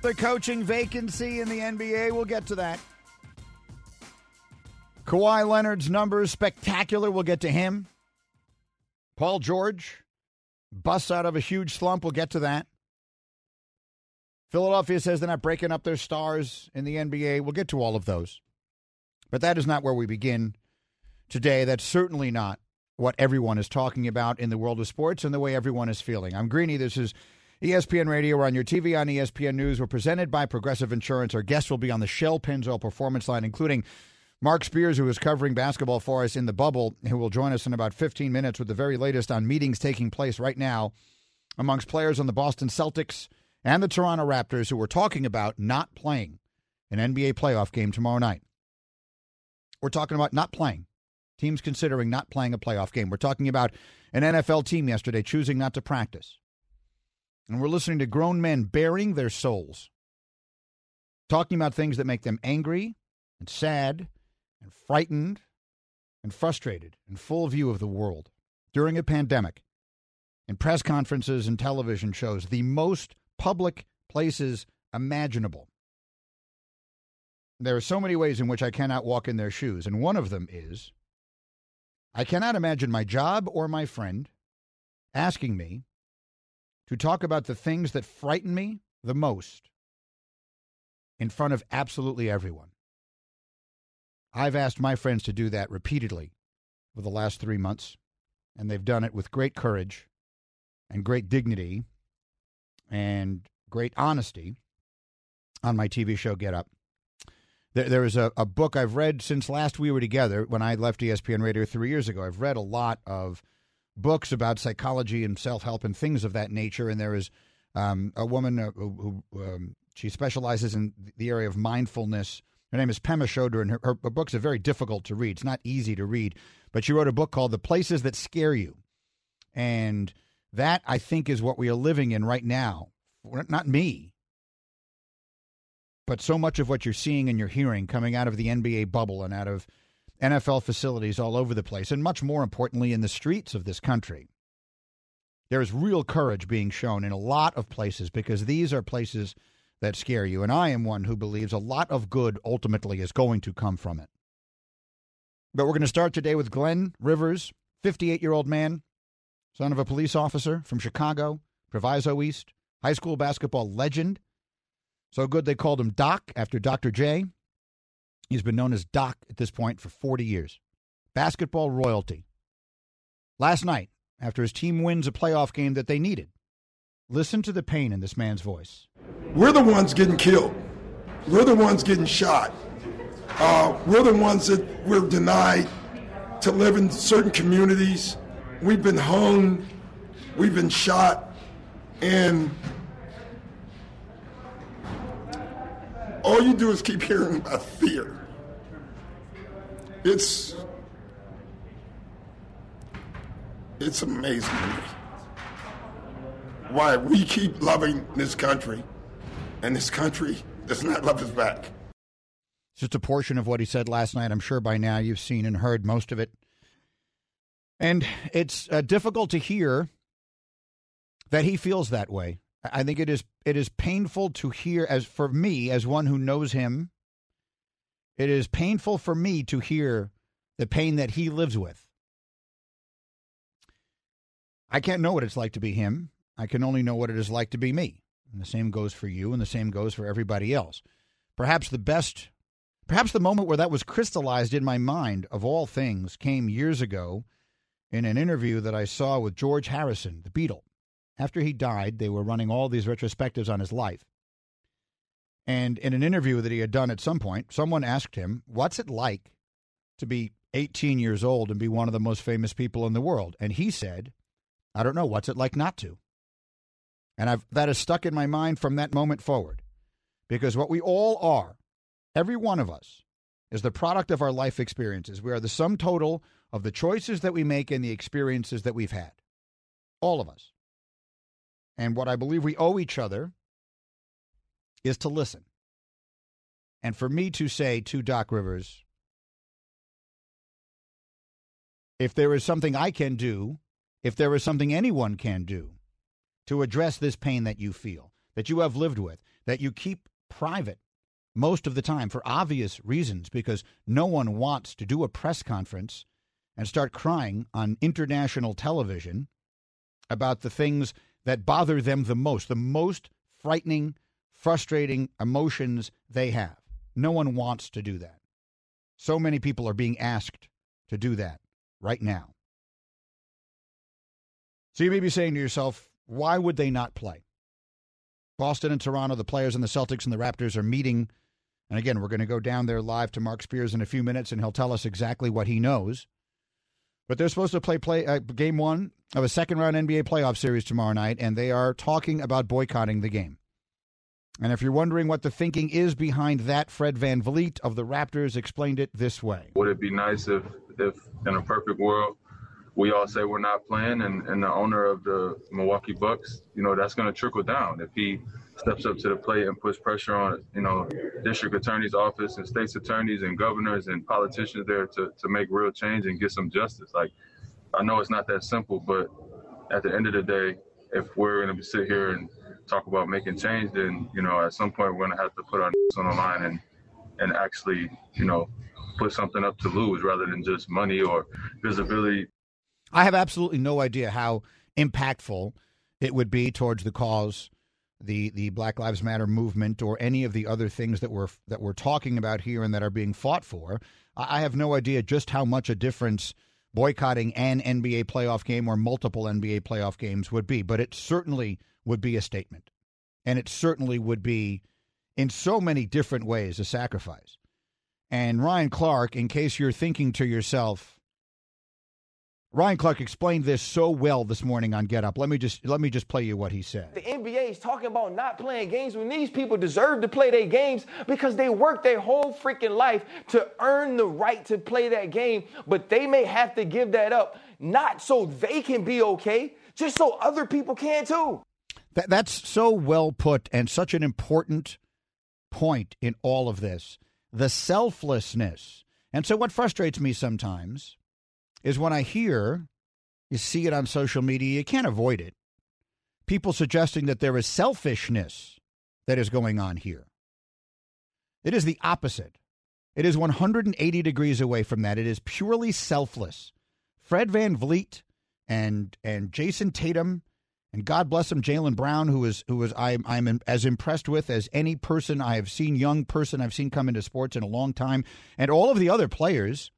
The coaching vacancy in the NBA. We'll get to that. Kawhi Leonard's numbers spectacular. We'll get to him. Paul George busts out of a huge slump. We'll get to that. Philadelphia says they're not breaking up their stars in the NBA. We'll get to all of those. But that is not where we begin today. That's certainly not what everyone is talking about in the world of sports and the way everyone is feeling. I'm Greeny. This is ESPN Radio. We're on your TV on ESPN News. We're presented by Progressive Insurance. Our guests will be on the Shell Pennzoil Performance Line, including Marc Spears, who is covering basketball for us in the bubble, who will join us in about 15 minutes with the very latest on meetings taking place right now amongst players on the Boston Celtics and the Toronto Raptors who are talking about not playing an NBA playoff game tomorrow night. We're talking about not playing. Teams considering not playing a playoff game. We're talking about an NFL team yesterday choosing not to practice. And we're listening to grown men baring their souls, talking about things that make them angry and sad and frightened and frustrated and full view of the world during a pandemic in press conferences and television shows, the most public places imaginable. There are so many ways in which I cannot walk in their shoes, and one of them is I cannot imagine my job or my friend asking me to talk about the things that frighten me the most in front of absolutely everyone. I've asked my friends to do that repeatedly for the last three months, and they've done it with great courage and great dignity and great honesty on my TV show Get Up. There, there is a, a book I've read since last we were together when I left ESPN Radio three years ago. I've read a lot of books about psychology and self help and things of that nature. And there is um, a woman uh, who, who um, she specializes in the area of mindfulness. Her name is Pema Chodron, and her, her, her books are very difficult to read. It's not easy to read, but she wrote a book called The Places That Scare You. And that, I think, is what we are living in right now. Not me, but so much of what you're seeing and you're hearing coming out of the NBA bubble and out of NFL facilities all over the place, and much more importantly, in the streets of this country. There is real courage being shown in a lot of places because these are places that scare you. And I am one who believes a lot of good ultimately is going to come from it. But we're going to start today with Glenn Rivers, 58 year old man, son of a police officer from Chicago, Proviso East, high school basketball legend. So good they called him Doc after Dr. J. He's been known as Doc at this point for 40 years. Basketball royalty. Last night, after his team wins a playoff game that they needed, listen to the pain in this man's voice. We're the ones getting killed. We're the ones getting shot. Uh, we're the ones that we're denied to live in certain communities. We've been hung. We've been shot. And all you do is keep hearing about fear. It's it's amazing to me why we keep loving this country and this country does not love us back. It's just a portion of what he said last night. I'm sure by now you've seen and heard most of it. And it's uh, difficult to hear that he feels that way. I think it is it is painful to hear as for me as one who knows him. It is painful for me to hear the pain that he lives with. I can't know what it's like to be him. I can only know what it is like to be me. And the same goes for you and the same goes for everybody else. Perhaps the best perhaps the moment where that was crystallized in my mind of all things came years ago in an interview that I saw with George Harrison, the Beatle. After he died, they were running all these retrospectives on his life. And in an interview that he had done at some point, someone asked him, What's it like to be 18 years old and be one of the most famous people in the world. And he said, I don't know, what's it like not to? And I've, that has stuck in my mind from that moment forward. Because what we all are, every one of us, is the product of our life experiences. We are the sum total of the choices that we make and the experiences that we've had. All of us. And what I believe we owe each other is to listen. And for me to say to Doc Rivers, if there is something I can do, if there is something anyone can do to address this pain that you feel, that you have lived with, that you keep private most of the time for obvious reasons, because no one wants to do a press conference and start crying on international television about the things that bother them the most, the most frightening, frustrating emotions they have. No one wants to do that. So many people are being asked to do that right now. So you may be saying to yourself, why would they not play? Boston and Toronto, the players and the Celtics and the Raptors are meeting. And again, we're going to go down there live to Marc Spears in a few minutes, and he'll tell us exactly what he knows. But they're supposed to play play uh, game one of a second round NBA playoff series tomorrow night, and they are talking about boycotting the game. And if you're wondering what the thinking is behind that, Fred VanVleet of the Raptors explained it this way. Would it be nice if, if in a perfect world, we all say we're not playing, and, and the owner of the Milwaukee Bucks, you know, that's going to trickle down. If he steps up to the plate and puts pressure on, you know, district attorney's office and state's attorneys and governors and politicians there to, to make real change and get some justice. Like, I know it's not that simple, but at the end of the day, if we're going to sit here and talk about making change, then, you know, at some point we're going to have to put our on the line and, and actually, you know, put something up to lose rather than just money or visibility I have absolutely no idea how impactful it would be towards the cause, the the Black Lives Matter movement, or any of the other things that we're that we're talking about here and that are being fought for. I have no idea just how much a difference boycotting an NBA playoff game or multiple NBA playoff games would be, but it certainly would be a statement, and it certainly would be, in so many different ways, a sacrifice. And Ryan Clark, in case you're thinking to yourself Ryan Clark explained this so well this morning on Get Up. Let me just let me just play you what he said. The NBA is talking about not playing games when these people deserve to play their games because they work their whole freaking life to earn the right to play that game, but they may have to give that up not so they can be okay, just so other people can too. That, that's so well put and such an important point in all of this. The selflessness. And so what frustrates me sometimes is when I hear, you see it on social media, you can't avoid it. People suggesting that there is selfishness that is going on here. It is the opposite. It is 180 degrees away from that. It is purely selfless. Fred VanVleet and and Jayson Tatum and God bless him, Jaylen Brown, who is who is I'm I'm as impressed with as any person I have seen, young person I've seen come into sports in a long time, and all of the other players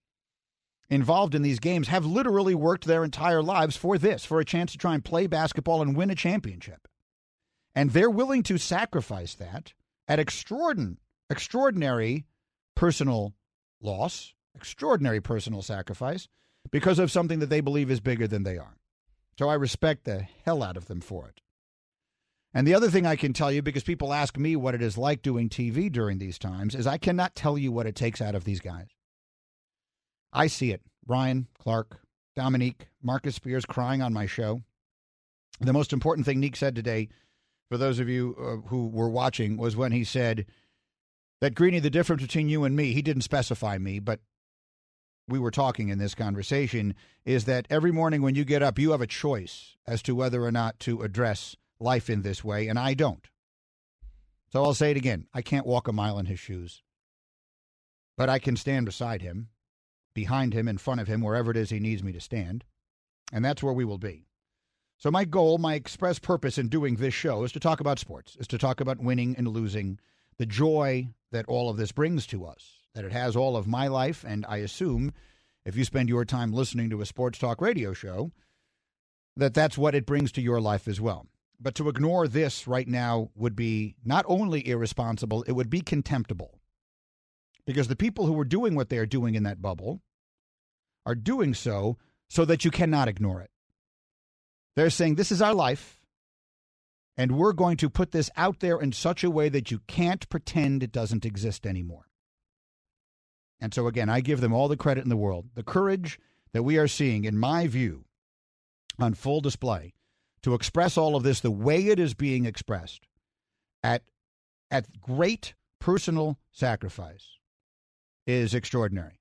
involved in these games have literally worked their entire lives for this, for a chance to try and play basketball and win a championship. And they're willing to sacrifice that at extraordinary, extraordinary personal loss, extraordinary personal sacrifice, because of something that they believe is bigger than they are. So I respect the hell out of them for it. And the other thing I can tell you, because people ask me what it is like doing TV during these times, is I cannot tell you what it takes out of these guys. I see it. Ryan, Clark, Dominique, Marcus Spears crying on my show. The most important thing Nick said today, for those of you uh, who were watching, was when he said that Greeny, the difference between you and me, he didn't specify me, but we were talking in this conversation, is that every morning when you get up, you have a choice as to whether or not to address life in this way, and I don't. So I'll say it again I can't walk a mile in his shoes, but I can stand beside him behind him, in front of him, wherever it is he needs me to stand. And that's where we will be. So, my goal, my express purpose in doing this show is to talk about sports, is to talk about winning and losing, the joy that all of this brings to us, that it has all of my life. And I assume if you spend your time listening to a sports talk radio show, that that's what it brings to your life as well. But to ignore this right now would be not only irresponsible, it would be contemptible because the people who are doing what they are doing in that bubble are doing so so that you cannot ignore it. They're saying, This is our life, and we're going to put this out there in such a way that you can't pretend it doesn't exist anymore. And so, again, I give them all the credit in the world. The courage that we are seeing, in my view, on full display to express all of this the way it is being expressed at, at great personal sacrifice is extraordinary.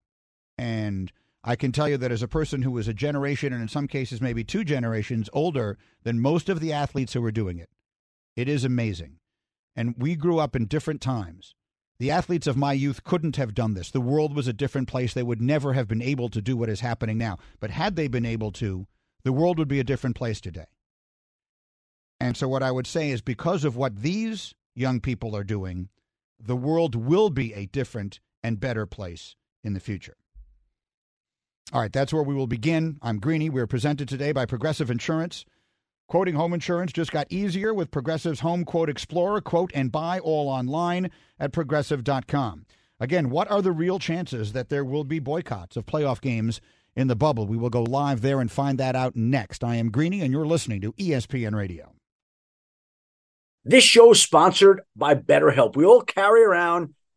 And I can tell you that as a person who is a generation, and in some cases, maybe two generations older than most of the athletes who are doing it, it is amazing. And we grew up in different times. The athletes of my youth couldn't have done this. The world was a different place. They would never have been able to do what is happening now. But had they been able to, the world would be a different place today. And so, what I would say is because of what these young people are doing, the world will be a different and better place in the future. All right, that's where we will begin. I'm Greeny. We're presented today by Progressive Insurance. Quoting home insurance just got easier with Progressive's Home Quote Explorer. Quote and buy all online at progressive.com. Again, what are the real chances that there will be boycotts of playoff games in the bubble? We will go live there and find that out next. I am Greeny, and you're listening to ESPN Radio. This show is sponsored by BetterHelp. We all carry around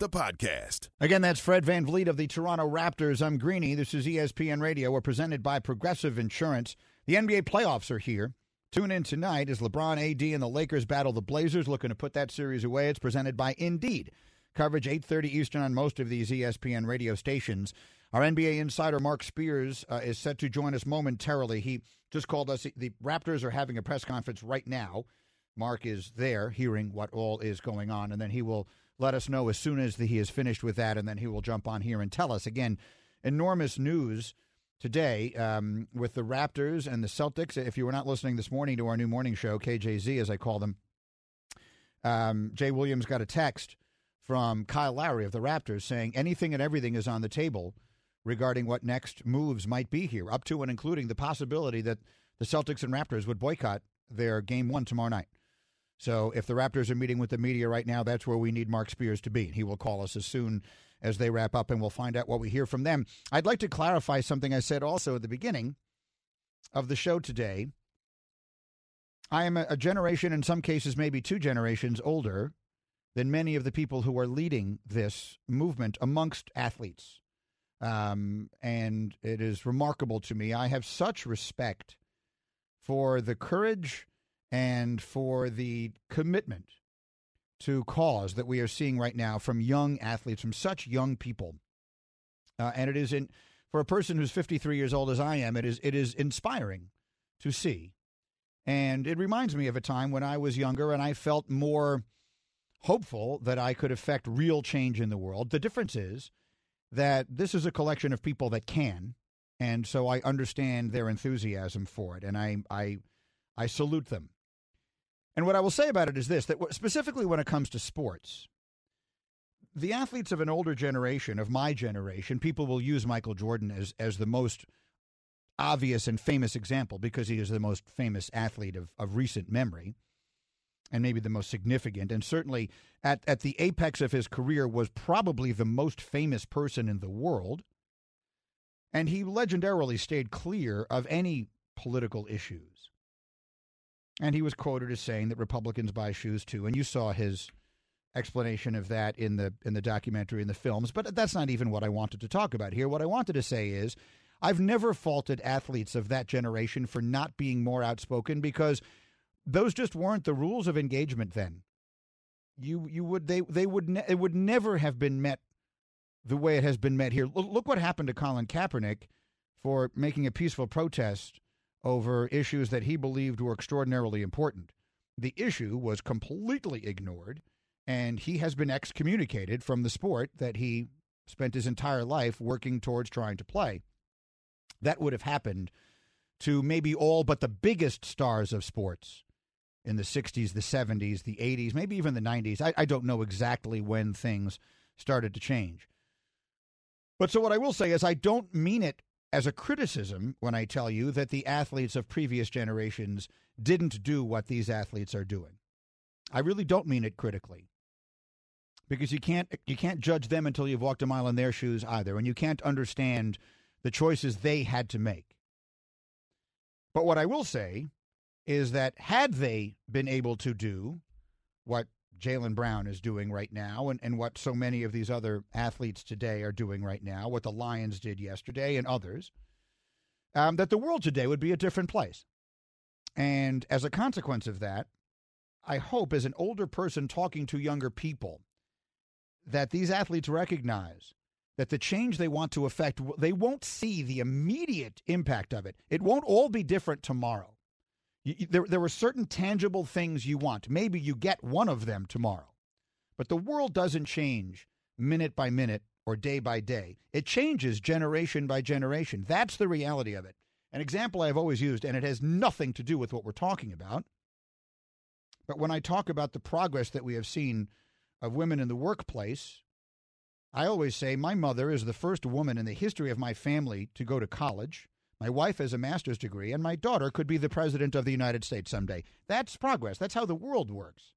the podcast. Again, that's Fred VanVleet of the Toronto Raptors. I'm Greeny. This is ESPN Radio. We're presented by Progressive Insurance. The NBA playoffs are here. Tune in tonight as LeBron, AD, and the Lakers battle the Blazers, looking to put that series away. It's presented by Indeed. Coverage 8:30 Eastern on most of these ESPN radio stations. Our NBA insider Marc Spears uh, is set to join us momentarily. He just called us. The Raptors are having a press conference right now. Marc is there, hearing what all is going on, and then he will let us know as soon as the, he is finished with that, and then he will jump on here and tell us again. Enormous news today um, with the Raptors and the Celtics. If you were not listening this morning to our new morning show, KJZ as I call them, um, Jay Williams got a text from Kyle Lowry of the Raptors saying anything and everything is on the table regarding what next moves might be here, up to and including the possibility that the Celtics and Raptors would boycott their game one tomorrow night. So if the Raptors are meeting with the media right now, that's where we need Marc Spears to be. And he will call us as soon as they wrap up, and we'll find out what we hear from them. I'd like to clarify something I said also at the beginning of the show today. I am a generation, in some cases, maybe two generations older than many of the people who are leading this movement amongst athletes. Um, and it is remarkable to me. I have such respect for the courage and for the commitment to cause that we are seeing right now from young athletes, from such young people. Uh, and it is in for a person who's 53 years old as I am, it is it is inspiring to see. And it reminds me of a time when I was younger and I felt more hopeful that I could affect real change in the world. The difference is that this is a collection of people that can, and so I understand their enthusiasm for it, and I I I salute them. And what I will say about it is this that specifically when it comes to sports, the athletes of an older generation, of my generation, people will use Michael Jordan as, as the most obvious and famous example because he is the most famous athlete of, of recent memory. and maybe the most significant, and certainly at, at the apex of his career was probably the most famous person in the world. And he legendarily stayed clear of any political issues. And he was quoted as saying that Republicans buy shoes too. And you saw his explanation of that in the in the documentary and the films, but that's not even what I wanted to talk about here. What I wanted to say is I've never faulted athletes of that generation for not being more outspoken because those just weren't the rules of engagement then. You you would they they would ne- it would never have been met the way it has been met here. L- look what happened to Colin Kaepernick for making a peaceful protest over issues that he believed were extraordinarily important. The issue was completely ignored, and he has been excommunicated from the sport that he spent his entire life working towards trying to play. That would have happened to maybe all but the biggest stars of sports in the 60s, the 70s, the 80s, maybe even the 90s. I, I don't know exactly when things started to change. But so what I will say is I don't mean it as a criticism when I tell you that the athletes of previous generations didn't do what these athletes are doing. I really don't mean it critically. Because you can't you can't judge them until you've walked a mile in their shoes either and you can't understand the choices they had to make. But what I will say is that had they been able to do what Jaylen Brown is doing right now and, and what so many of these other athletes today are doing right now, what the Lions did yesterday and others, um, that the world today would be a different place. And as a consequence of that, I hope as an older person talking to younger people that these athletes recognize that the change they want to affect, they won't see the immediate impact of it. It won't all be different tomorrow. You, there, there are certain tangible things you want. Maybe you get one of them tomorrow. But the world doesn't change minute by minute or day by day. It changes generation by generation. That's the reality of it. An example I've always used, and it has nothing to do with what we're talking about. But when I talk about the progress that we have seen of women in the workplace, I always say my mother is the first woman in the history of my family to go to college. My wife has a master's degree, and my daughter could be the president of the United States someday. That's progress. That's how the world works.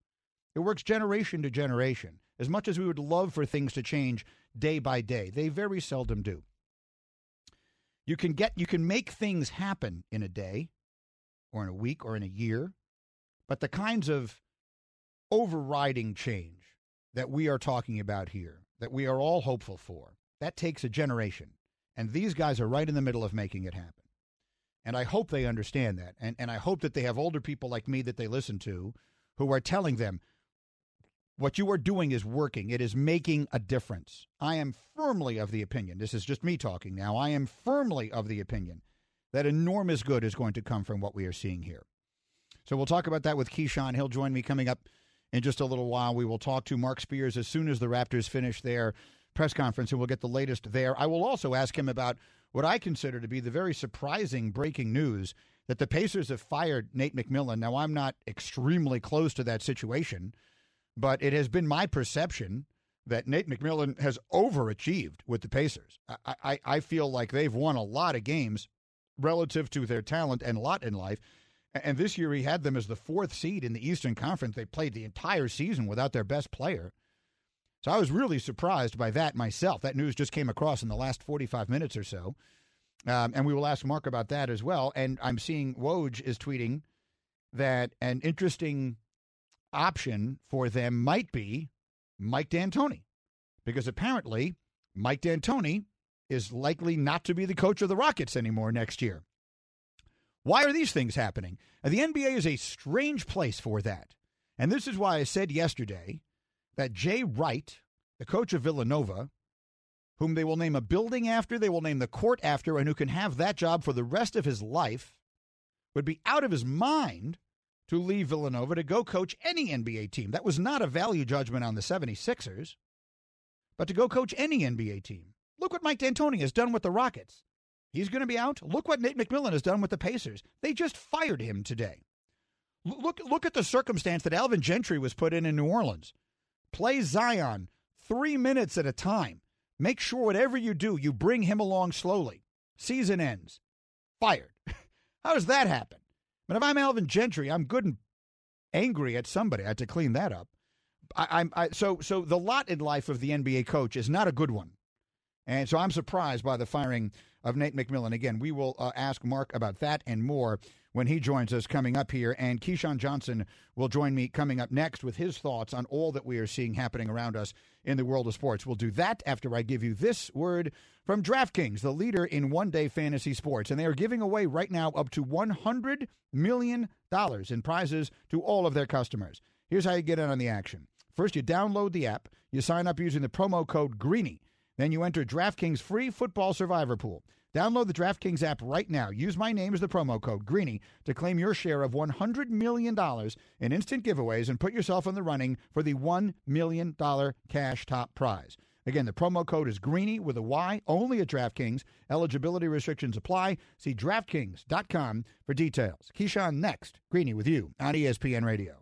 It works generation to generation. As much as we would love for things to change day by day, they very seldom do. You can get you can make things happen in a day or in a week or in a year, but the kinds of overriding change that we are talking about here that we are all hopeful for. That takes a generation. And these guys are right in the middle of making it happen. And I hope they understand that. And, and I hope that they have older people like me that they listen to who are telling them what you are doing is working. It is making a difference. I am firmly of the opinion, this is just me talking now, I am firmly of the opinion that enormous good is going to come from what we are seeing here. So we'll talk about that with Keyshawn. He'll join me coming up in just a little while. We will talk to Marc Spears as soon as the Raptors finish their press conference, and we'll get the latest there. I will also ask him about what I consider to be the very surprising breaking news that the Pacers have fired Nate McMillan. Now, I'm not extremely close to that situation, but it has been my perception that Nate McMillan has overachieved with the Pacers. I, I, I feel like they've won a lot of games relative to their talent and lot in life. And this year he had them as the fourth seed in the Eastern Conference. They played the entire season without their best player. So I was really surprised by that myself. That news just came across in the last 45 minutes or so. Um, and we will ask Marc about that as well. And I'm seeing Woj is tweeting that an interesting option for them might be Mike D'Antoni, because apparently Mike D'Antoni is likely not to be the coach of the Rockets anymore next year. Why are these things happening? The NBA is a strange place for that. And this is why I said yesterday that Jay Wright, the coach of Villanova, whom they will name a building after, they will name the court after, and who can have that job for the rest of his life, would be out of his mind to leave Villanova to go coach any NBA team. That was not a value judgment on the 76ers, but to go coach any NBA team. Look what Mike D'Antoni has done with the Rockets. He's going to be out. Look what Nate McMillan has done with the Pacers. They just fired him today. Look, look at the circumstance that Alvin Gentry was put in in New Orleans. Play Zion three minutes at a time. Make sure whatever you do, you bring him along slowly. Season ends. Fired. How does that happen? But if I'm Alvin Gentry, I'm good and angry at somebody. I had to clean that up. I, I'm I, so so the lot in life of the NBA coach is not a good one, and so I'm surprised by the firing of Nate McMillan. Again, we will uh, ask Marc about that and more when he joins us coming up here. And Keyshawn Johnson will join me coming up next with his thoughts on all that we are seeing happening around us in the world of sports. We'll do that after I give you this word from DraftKings, the leader in one day fantasy sports. And they are giving away right now up to $100 million in prizes to all of their customers. Here's how you get in on the action. First, you download the app, you sign up using the promo code GREENY. Then you enter DraftKings free football survivor pool. Download the DraftKings app right now. Use my name as the promo code Greeny to claim your share of $100 million in instant giveaways and put yourself in the running for the $1 million cash top prize. Again, the promo code is Greeny with a Y, only at DraftKings. Eligibility restrictions apply. See DraftKings.com for details. Keyshawn next. Greeny with you on ESPN Radio.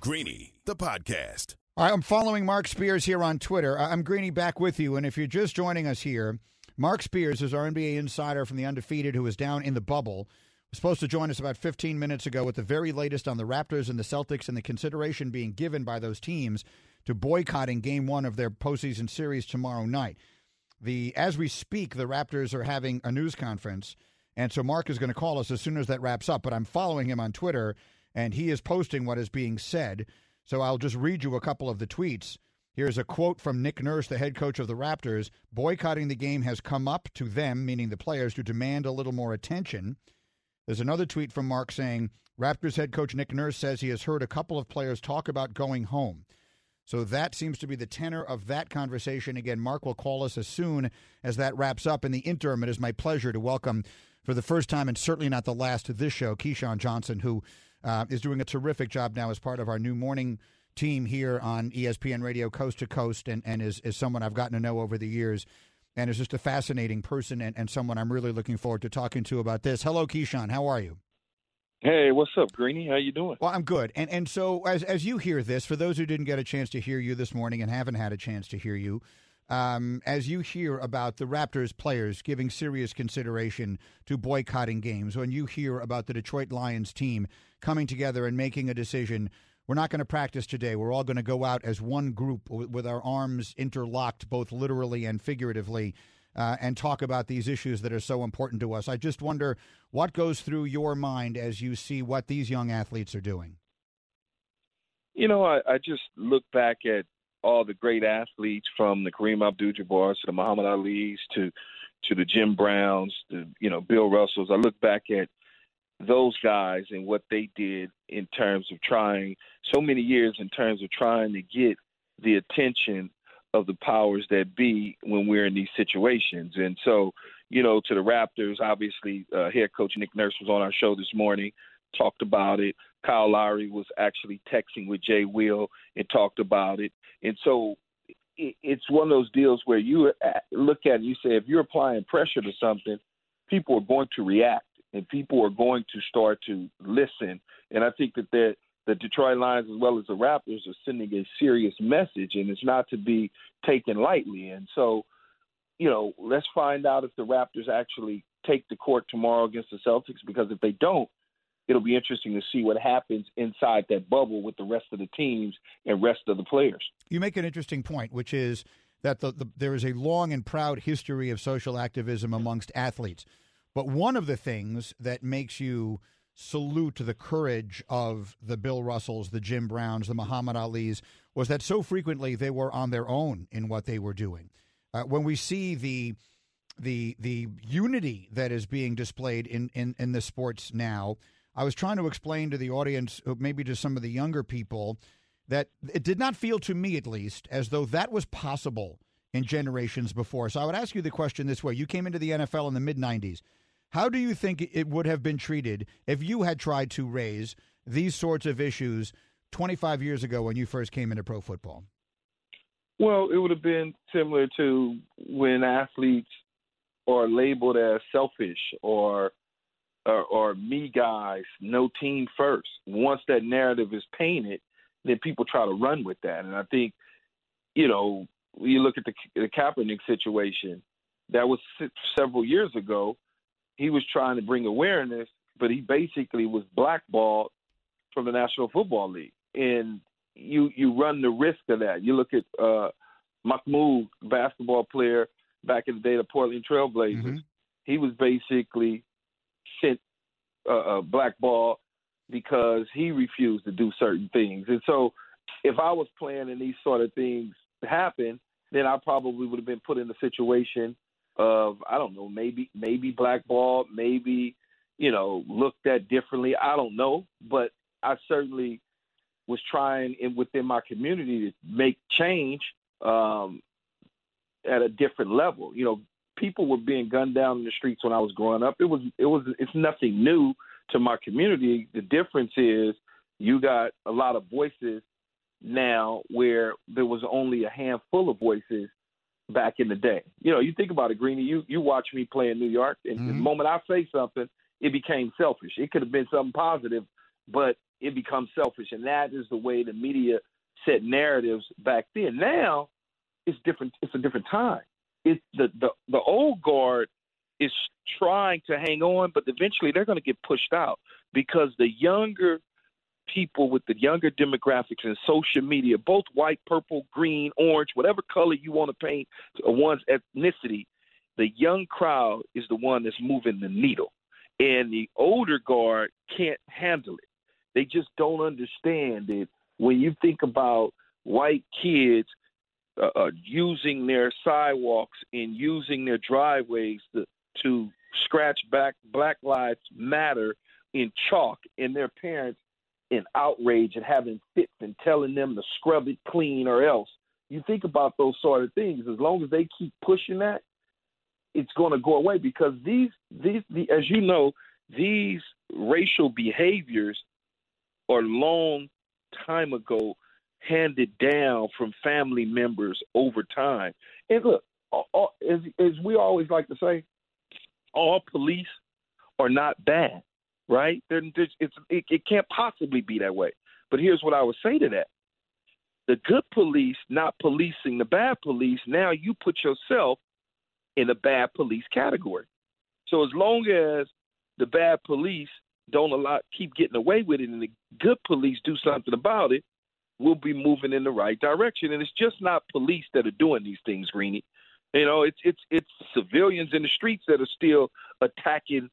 Greeny, the podcast. I'm following Marc Spears here on Twitter. I'm Greeny back with you. And if you're just joining us here, Marc Spears is our NBA insider from the Undefeated who is down in the bubble. Was supposed to join us about 15 minutes ago with the very latest on the Raptors and the Celtics and the consideration being given by those teams to boycotting game one of their postseason series tomorrow night. The as we speak, the Raptors are having a news conference, and so Marc is going to call us as soon as that wraps up. But I'm following him on Twitter, and he is posting what is being said. So I'll just read you a couple of the tweets. Here's a quote from Nick Nurse, the head coach of the Raptors. Boycotting the game has come up to them, meaning the players, to demand a little more attention. There's another tweet from Marc saying Raptors head coach Nick Nurse says he has heard a couple of players talk about going home. So that seems to be the tenor of that conversation. Again, Marc will call us as soon as that wraps up. In the interim, it is my pleasure to welcome, for the first time and certainly not the last to this show, Keyshawn Johnson, who uh, is doing a terrific job now as part of our new morning team here on ESPN Radio Coast to Coast and, and is, is someone I've gotten to know over the years and is just a fascinating person and, and someone I'm really looking forward to talking to about this. Hello, Keyshawn. How are you? Hey, what's up, Greeny? How you doing? Well, I'm good. And and so as as you hear this, for those who didn't get a chance to hear you this morning and haven't had a chance to hear you, um, as you hear about the Raptors players giving serious consideration to boycotting games, when you hear about the Detroit Lions team coming together and making a decision, we're not going to practice today. We're all going to go out as one group with, our arms interlocked, both literally and figuratively. Uh, and talk about these issues that are so important to us. I just wonder what goes through your mind as you see what these young athletes are doing. You know, I, I just look back at all the great athletes from the Kareem Abdul-Jabbar to the Muhammad Ali's to to the Jim Browns, to you know Bill Russells. I look back at those guys and what they did in terms of trying so many years in terms of trying to get the attention of the powers that be when we're in these situations. And so, you know, to the Raptors, obviously, uh, head coach Nick Nurse was on our show this morning, talked about it. Kyle Lowry was actually texting with Jay Will and talked about it. And so it, it's one of those deals where you uh, look at it, you say, if you're applying pressure to something, people are going to react and people are going to start to listen. And I think that they're the Detroit Lions as well as the Raptors are sending a serious message, and it's not to be taken lightly. And so, you know, let's find out if the Raptors actually take the court tomorrow against the Celtics, because if they don't, it'll be interesting to see what happens inside that bubble with the rest of the teams and rest of the players. You make an interesting point, which is that the, the, there is a long and proud history of social activism amongst athletes. But one of the things that makes you salute the courage of the Bill Russells, the Jim Browns, the Muhammad Ali's was that so frequently they were on their own in what they were doing. Uh, when we see the the the unity that is being displayed in, in, in the sports now, I was trying to explain to the audience, uh, maybe to some of the younger people, that it did not feel to me at least as though that was possible in generations before. So I would ask you the question this way. You came into the NFL in the mid 90s. How do you think it would have been treated if you had tried to raise these sorts of issues 25 years ago when you first came into pro football? Well, it would have been similar to when athletes are labeled as selfish or or, or me guys, no team first. Once that narrative is painted, then people try to run with that. And I think, you know, you look at the, the Kaepernick situation, that was several years ago. He was trying to bring awareness but he basically was blackballed from the National Football League, and you you run the risk of that. You look at uh, Mahmoud, basketball player back in the day, the Portland Trailblazers. Mm-hmm. He was basically sent uh, uh, blackball because he refused to do certain things. And so, if I was playing and these sort of things happen, then I probably would have been put in a situation of I don't know, maybe maybe blackballed, maybe you know looked at differently. I don't know, but I certainly was trying in, within my community to make change um, at a different level. You know, people were being gunned down in the streets when I was growing up. It was it was it's nothing new to my community. The difference is you got a lot of voices now where there was only a handful of voices back in the day. You know, you think about it, Greeny. You you watch me play in New York, and the mm-hmm. moment I say something, it became selfish. It could have been something positive, but it becomes selfish, and that is the way the media set narratives back then. Now, it's different. It's a different time. It's the the the old guard is trying to hang on, but eventually they're going to get pushed out because the younger people with the younger demographics and social media, both white, purple, green, orange, whatever color you want to paint one's ethnicity, the young crowd is the one that's moving the needle. And the older guard can't handle it. They just don't understand it. When you think about white kids uh, uh, using their sidewalks and using their driveways to, to scratch back Black Lives Matter in chalk, and their parents in outrage and having fits and telling them to scrub it clean or else. You think about those sort of things. As long as they keep pushing that, it's going to go away because these these the, as you know these racial behaviors are long time ago handed down from family members over time. And look, all, as as we always like to say, all police are not bad right? There, it's, it, it can't possibly be that way. But here's what I would say to that. The good police not policing the bad police, now you put yourself in a bad police category. So as long as the bad police don't allow keep getting away with it and the good police do something about it, we'll be moving in the right direction. And it's just not police that are doing these things, Greeny. You know, it's it's it's civilians in the streets that are still attacking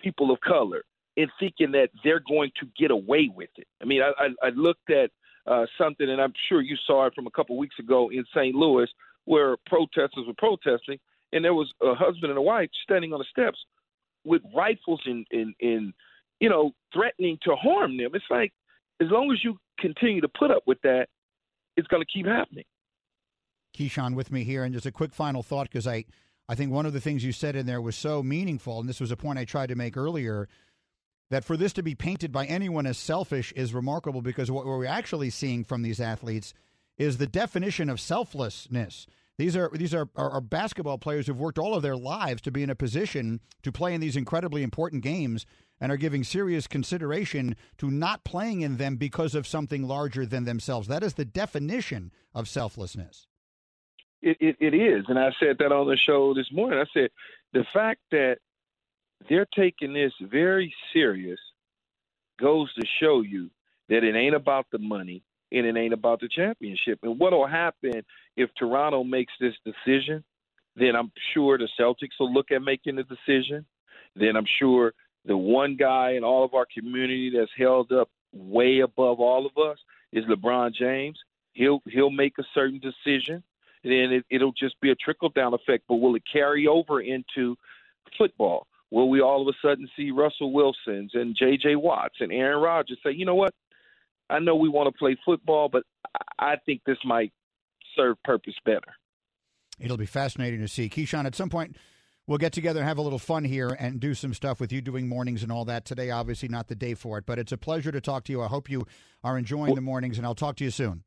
people of color and thinking that they're going to get away with it. I mean, I, I, I looked at uh, something, and I'm sure you saw it from a couple weeks ago in St. Louis, where protesters were protesting, and there was a husband and a wife standing on the steps with rifles and, and, and you know, threatening to harm them. It's like, as long as you continue to put up with that, it's going to keep happening. Keyshawn with me here, and just a quick final thought because I, I think one of the things you said in there was so meaningful, and this was a point I tried to make earlier that for this to be painted by anyone as selfish is remarkable because what we're actually seeing from these athletes is the definition of selflessness. These are these are, are, are, basketball players who've worked all of their lives to be in a position to play in these incredibly important games and are giving serious consideration to not playing in them because of something larger than themselves. That is the definition of selflessness. It, it, it is, and I said that on the show this morning. I said the fact that they're taking this very serious goes to show you that it ain't about the money and it ain't about the championship. And what will happen if Toronto makes this decision? Then I'm sure the Celtics will look at making the decision. Then I'm sure the one guy in all of our community that's held up way above all of us is LeBron James. He'll he'll make a certain decision. And then it, it'll just be a trickle down effect. But will it carry over into football? will we all of a sudden see Russell Wilsons and J.J. Watts and Aaron Rodgers say, you know what? I know we want to play football, but I think this might serve purpose better. It'll be fascinating to see. Keyshawn, at some point, we'll get together and have a little fun here and do some stuff with you doing mornings and all that. Today, obviously, not the day for it, but it's a pleasure to talk to you. I hope you are enjoying the mornings, and I'll talk to you soon.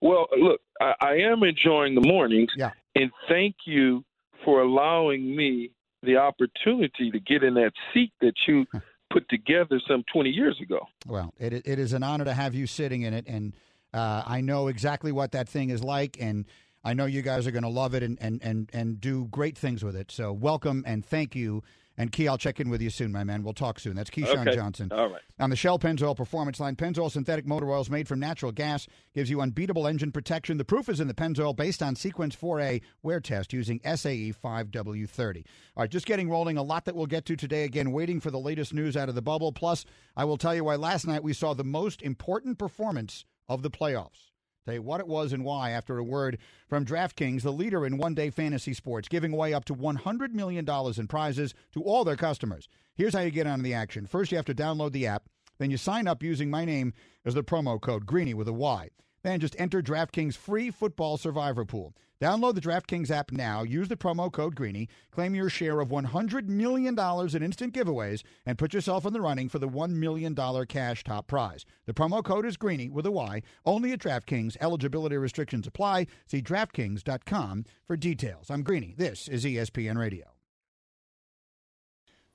Well, look, I, I am enjoying the mornings. Yeah. And thank you for allowing me the opportunity to get in that seat that you put together some 20 years ago. Well, it, it is an honor to have you sitting in it. And uh, I know exactly what that thing is like. And I know you guys are going to love it and, and, and, and do great things with it. So welcome and thank you. And Key, I'll check in with you soon, my man. We'll talk soon. That's Keyshawn Okay. Johnson. All right. On the Shell Pennzoil Performance line, Pennzoil synthetic motor oils made from natural gas gives you unbeatable engine protection. The proof is in the Pennzoil based on Sequence 4A wear test using SAE 5W30. All right, just getting rolling. A lot that we'll get to today. Again, waiting for the latest news out of the bubble. Plus, I will tell you why last night we saw the most important performance of the playoffs. You what it was and why after a word from DraftKings, the leader in one day fantasy sports, giving away up to $100 million in prizes to all their customers. Here's how you get on the action. First, you have to download the app. Then you sign up using my name as the promo code Greeny with a Y. Then just enter DraftKings free football survivor pool. Download the DraftKings app now. Use the promo code Greeny. Claim your share of $100 million in instant giveaways and put yourself in the running for the $1 million cash top prize. The promo code is Greeny with a Y. Only at DraftKings. Eligibility restrictions apply. See DraftKings.com for details. I'm Greeny. This is ESPN Radio.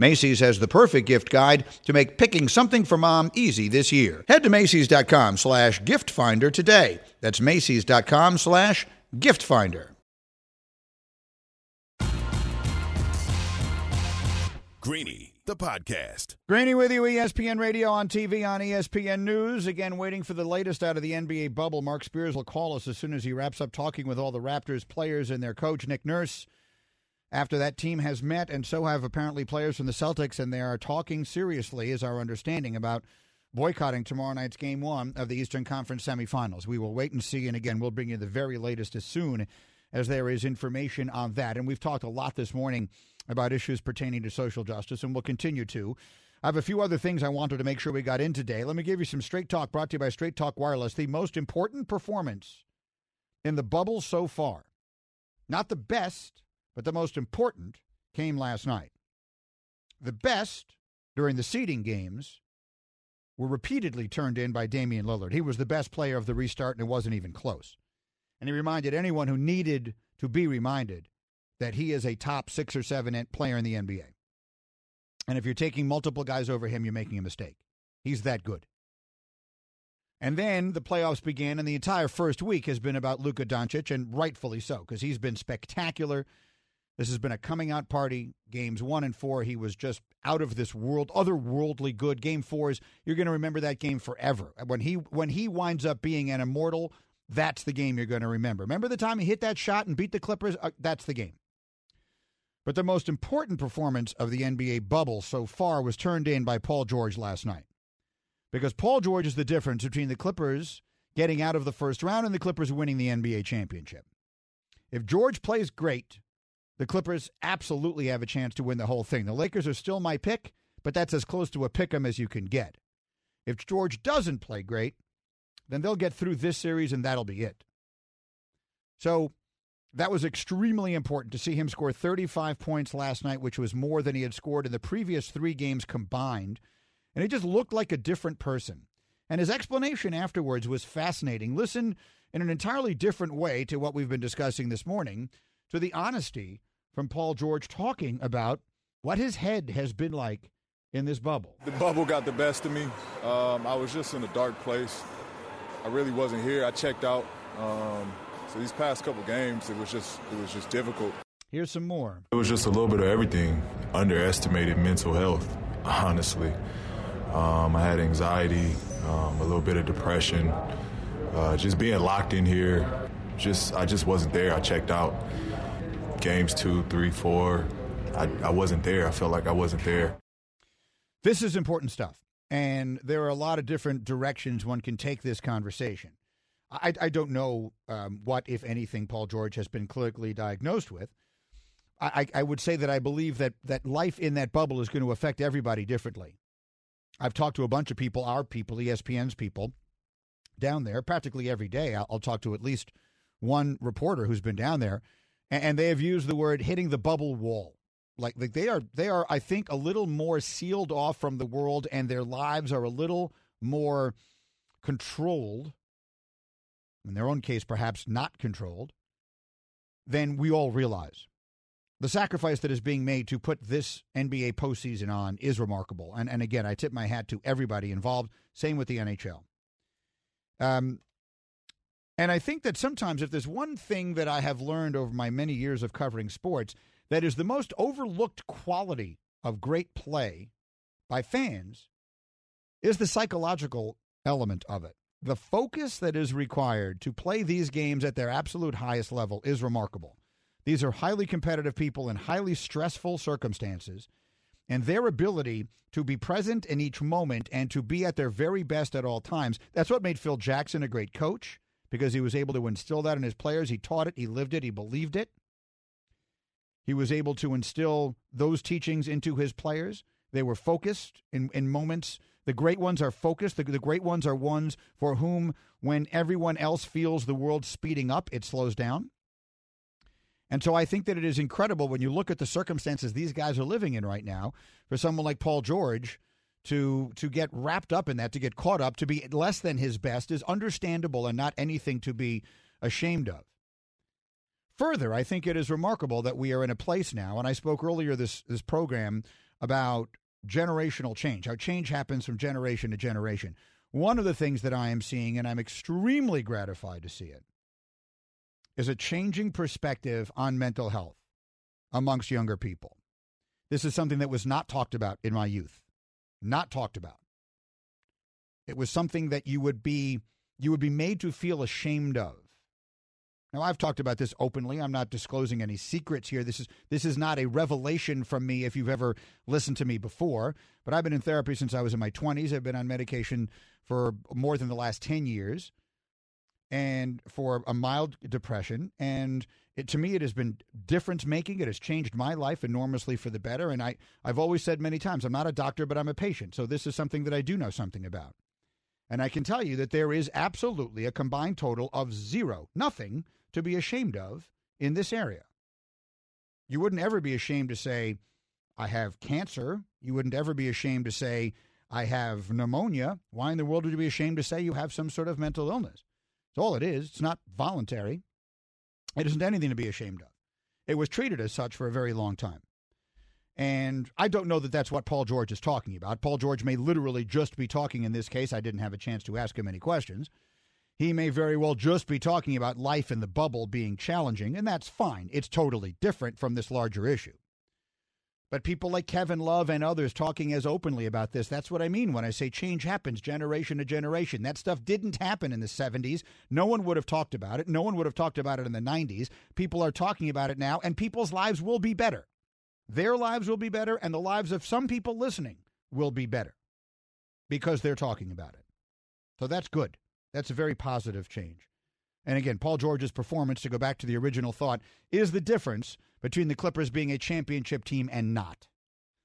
Macy's has the perfect gift guide to make picking something for mom easy this year. Head to Macy's.com slash gift finder today. That's Macy's.com slash gift finder. Greeny, the podcast. Greeny with you, ESPN Radio on TV on ESPN News. Again, waiting for the latest out of the NBA bubble. Marc Spears will call us as soon as he wraps up talking with all the Raptors players and their coach, Nick Nurse. After that team has met, and so have apparently players from the Celtics, and they are talking seriously, is our understanding, about boycotting tomorrow night's game one of the Eastern Conference semifinals. We will wait and see, and again, we'll bring you the very latest as soon as there is information on that. And we've talked a lot this morning about issues pertaining to social justice, and we'll continue to. I have a few other things I wanted to make sure we got in today. Let me give you some Straight Talk brought to you by Straight Talk Wireless, the most important performance in the bubble so far. Not the best, but the most important came last night. The best during the seeding games were repeatedly turned in by Damian Lillard. He was the best player of the restart, and it wasn't even close. And he reminded anyone who needed to be reminded that he is a top six or seven player in the NBA. And if you're taking multiple guys over him, you're making a mistake. He's that good. And then the playoffs began, and the entire first week has been about Luka Doncic, and rightfully so, because he's been spectacular. This has been a coming out party. Games one and four, he was just out of this world, otherworldly good. Game four is you're going to remember that game forever. When he when he winds up being an immortal, that's the game you're going to remember. Remember the time he hit that shot and beat the Clippers? Uh, that's the game. But the most important performance of the NBA bubble so far was turned in by Paul George last night. Because Paul George is the difference between the Clippers getting out of the first round and the Clippers winning the NBA championship. If George plays great, the Clippers absolutely have a chance to win the whole thing. The Lakers are still my pick, but that's as close to a pick 'em as you can get. If George doesn't play great, then they'll get through this series and that'll be it. So that was extremely important to see him score 35 points last night, which was more than he had scored in the previous three games combined. And he just looked like a different person. And his explanation afterwards was fascinating. Listen in an entirely different way to what we've been discussing this morning, to the honesty from Paul George talking about what his head has been like in this bubble. The bubble got the best of me. Um, I was just in a dark place. I really wasn't here. I checked out. Um, so these past couple games, it was just it was just difficult. Here's some more. It was just a little bit of everything. Underestimated mental health, honestly. Um, I had anxiety, um, a little bit of depression, uh, just being locked in here. Just I just wasn't there. I checked out. Games two, three, four. I, I wasn't there. I felt like I wasn't there. This is important stuff, and there are a lot of different directions one can take this conversation. I, I don't know um, what, if anything, Paul George has been clinically diagnosed with. I, I would say that I believe that, that life in that bubble is going to affect everybody differently. I've talked to a bunch of people, our people, ESPN's people, down there practically every day. I'll, I'll talk to at least one reporter who's been down there, and, they have used the word hitting the bubble wall. Like, like they are, they are, I think, a little more sealed off from the world, and their lives are a little more controlled. In their own case, perhaps not controlled, than we all realize. The sacrifice that is being made to put this NBA postseason on is remarkable. And, and again, I tip my hat to everybody involved. Same with the NHL. Um, and I think that sometimes, if there's one thing that I have learned over my many years of covering sports, that is the most overlooked quality of great play by fans is the psychological element of it. The focus that is required to play these games at their absolute highest level is remarkable. These are highly competitive people in highly stressful circumstances, and their ability to be present in each moment and to be at their very best at all times. That's what made Phil Jackson a great coach because he was able to instill that in his players. He taught it, he lived it, he believed it. He was able to instill those teachings into his players. They were focused in, in moments. The great ones are focused. The, the great ones are ones for whom, when everyone else feels the world speeding up, it slows down. And so I think that it is incredible when you look at the circumstances these guys are living in right now for someone like Paul George to to get wrapped up in that, to get caught up, to be less than his best is understandable and not anything to be ashamed of. Further, I think it is remarkable that we are in a place now, and I spoke earlier this this program about generational change, how change happens from generation to generation. One of the things that I am seeing, and I'm extremely gratified to see it, is a changing perspective on mental health amongst younger people. This is something that was not talked about in my youth. Not talked about. It was something that you would be you would be made to feel ashamed of. Now I've talked about this openly. I'm not disclosing any secrets here. This is this is not a revelation from me if you've ever listened to me before, but I've been in therapy since I was in my 20s. I've been on medication for more than the last 10 years and for a mild depression. And it, to me, it has been difference making. It has changed my life enormously for the better. And I, I've always said many times, I'm not a doctor, but I'm a patient. So this is something that I do know something about. And I can tell you that there is absolutely a combined total of zero, nothing to be ashamed of in this area. You wouldn't ever be ashamed to say, I have cancer. You wouldn't ever be ashamed to say, I have pneumonia. Why in the world would you be ashamed to say you have some sort of mental illness? It's all it is. It's not voluntary. It isn't anything to be ashamed of. It was treated as such for a very long time. And I don't know that that's what Paul George is talking about. Paul George may literally just be talking in this case. I didn't have a chance to ask him any questions. He may very well just be talking about life in the bubble being challenging, and that's fine. It's totally different from this larger issue. But people like Kevin Love and others talking as openly about this, that's what I mean when I say change happens generation to generation. That stuff didn't happen in the 70s. No one would have talked about it. No one would have talked about it in the 90s. People are talking about it now, and people's lives will be better. Their lives will be better, and the lives of some people listening will be better because they're talking about it. So that's good. That's a very positive change. And again, Paul George's performance, to go back to the original thought, is the difference between the Clippers being a championship team and not.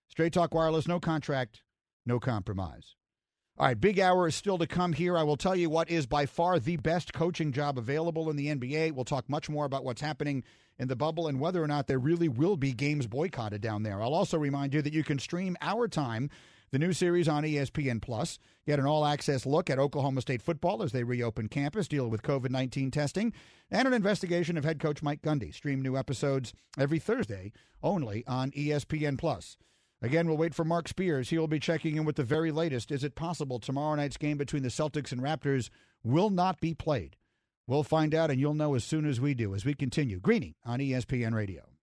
Straight Talk Wireless, no contract, no compromise. All right, big hour is still to come here. I will tell you what is by far the best coaching job available in the NBA. We'll talk much more about what's happening in the bubble and whether or not there really will be games boycotted down there. I'll also remind you that you can stream our time The new series on ESPN Plus. Get an all access look at Oklahoma State football as they reopen campus, deal with COVID 19 testing, and an investigation of head coach Mike Gundy. Stream new episodes every Thursday only on ESPN Plus. Again, we'll wait for Marc Spears. He will be checking in with the very latest. Is it possible tomorrow night's game between the Celtics and Raptors will not be played? We'll find out, and you'll know as soon as we do as we continue. Greeny on ESPN Radio.